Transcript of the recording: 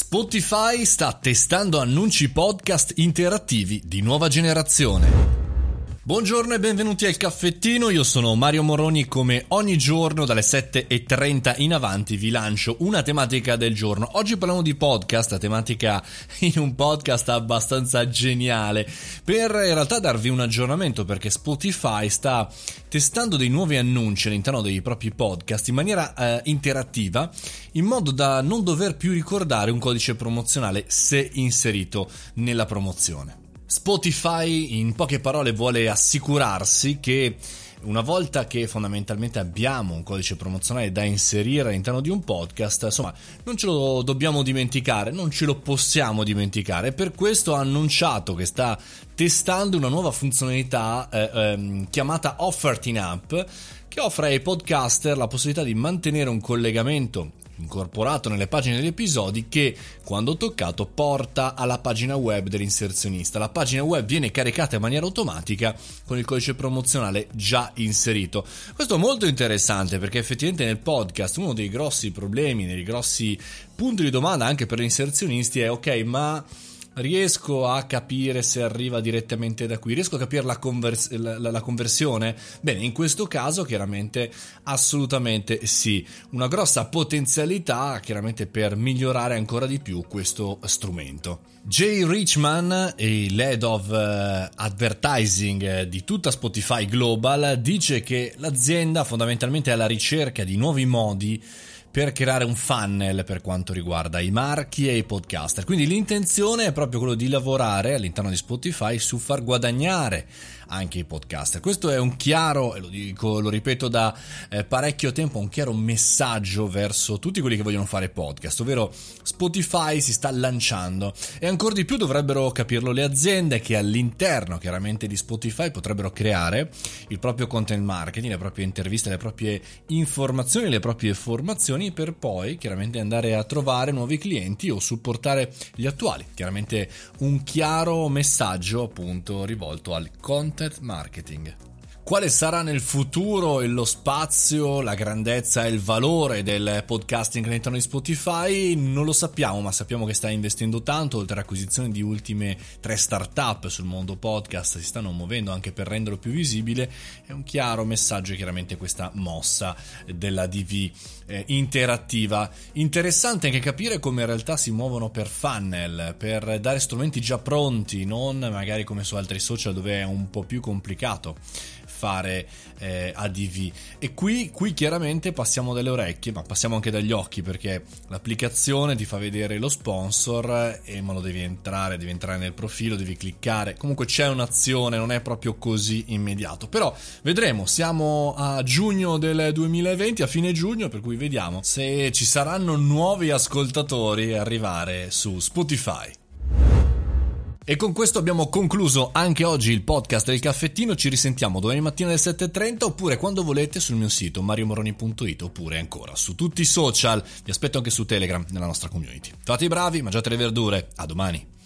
Spotify sta testando annunci podcast interattivi di nuova generazione. Buongiorno e benvenuti al caffettino, io sono Mario Moroni come ogni giorno dalle 7.30 in avanti vi lancio una tematica del giorno. Oggi parliamo di podcast, tematica in un podcast abbastanza geniale per in realtà darvi un aggiornamento perché Spotify sta testando dei nuovi annunci all'interno dei propri podcast in maniera eh, interattiva in modo da non dover più ricordare un codice promozionale se inserito nella promozione. Spotify in poche parole vuole assicurarsi che una volta che fondamentalmente abbiamo un codice promozionale da inserire all'interno di un podcast, insomma, non ce lo dobbiamo dimenticare, non ce lo possiamo dimenticare. Per questo ha annunciato che sta testando una nuova funzionalità eh, ehm, chiamata Offert in App che offre ai podcaster la possibilità di mantenere un collegamento incorporato nelle pagine degli episodi che quando toccato porta alla pagina web dell'inserzionista. La pagina web viene caricata in maniera automatica con il codice promozionale già inserito. Questo è molto interessante perché effettivamente nel podcast uno dei grossi problemi, dei grossi punti di domanda anche per gli inserzionisti è ok, ma riesco a capire se arriva direttamente da qui, riesco a capire la, convers- la, la, conversione? Bene, in questo caso chiaramente assolutamente sì, una grossa potenzialità chiaramente per migliorare ancora di più questo strumento. Jay Richman, il head of uh, advertising di tutta Spotify Global, dice che l'azienda fondamentalmente è alla ricerca di nuovi modi per creare un funnel per quanto riguarda i marchi e i podcaster. Quindi l'intenzione è proprio quello di lavorare all'interno di Spotify su far guadagnare anche i podcaster. Questo è un chiaro, e lo dico, lo ripeto da eh, parecchio tempo, un chiaro messaggio verso tutti quelli che vogliono fare podcast, ovvero Spotify si sta lanciando e ancora di più dovrebbero capirlo le aziende che all'interno chiaramente di Spotify potrebbero creare il proprio content marketing, le proprie interviste, le proprie informazioni, le proprie formazioni per poi chiaramente andare a trovare nuovi clienti o supportare gli attuali. Chiaramente un chiaro messaggio appunto rivolto al content marketing. Quale sarà nel futuro lo spazio, la grandezza e il valore del podcasting all'interno di Spotify? Non lo sappiamo, ma sappiamo che sta investendo tanto, oltre all'acquisizione di ultime tre start-up sul mondo podcast, si stanno muovendo anche per renderlo più visibile. È un chiaro messaggio chiaramente questa mossa della DV eh, interattiva. Interessante anche capire come in realtà si muovono per funnel, per dare strumenti già pronti, non magari come su altri social dove è un po' più complicato fare eh, ADV. E qui, qui chiaramente passiamo dalle orecchie, ma passiamo anche dagli occhi perché l'applicazione ti fa vedere lo sponsor e ma lo devi entrare, devi entrare nel profilo, devi cliccare. Comunque c'è un'azione, non è proprio così immediato. Però vedremo, siamo a giugno del 2020, a fine giugno, per cui vediamo se ci saranno nuovi ascoltatori arrivare su Spotify. E con questo abbiamo concluso anche oggi il podcast del caffettino. Ci risentiamo domani mattina alle 7.30 oppure quando volete sul mio sito mariomoroni.it oppure ancora su tutti i social. Vi aspetto anche su Telegram nella nostra community. Fate i bravi, mangiate le verdure. A domani.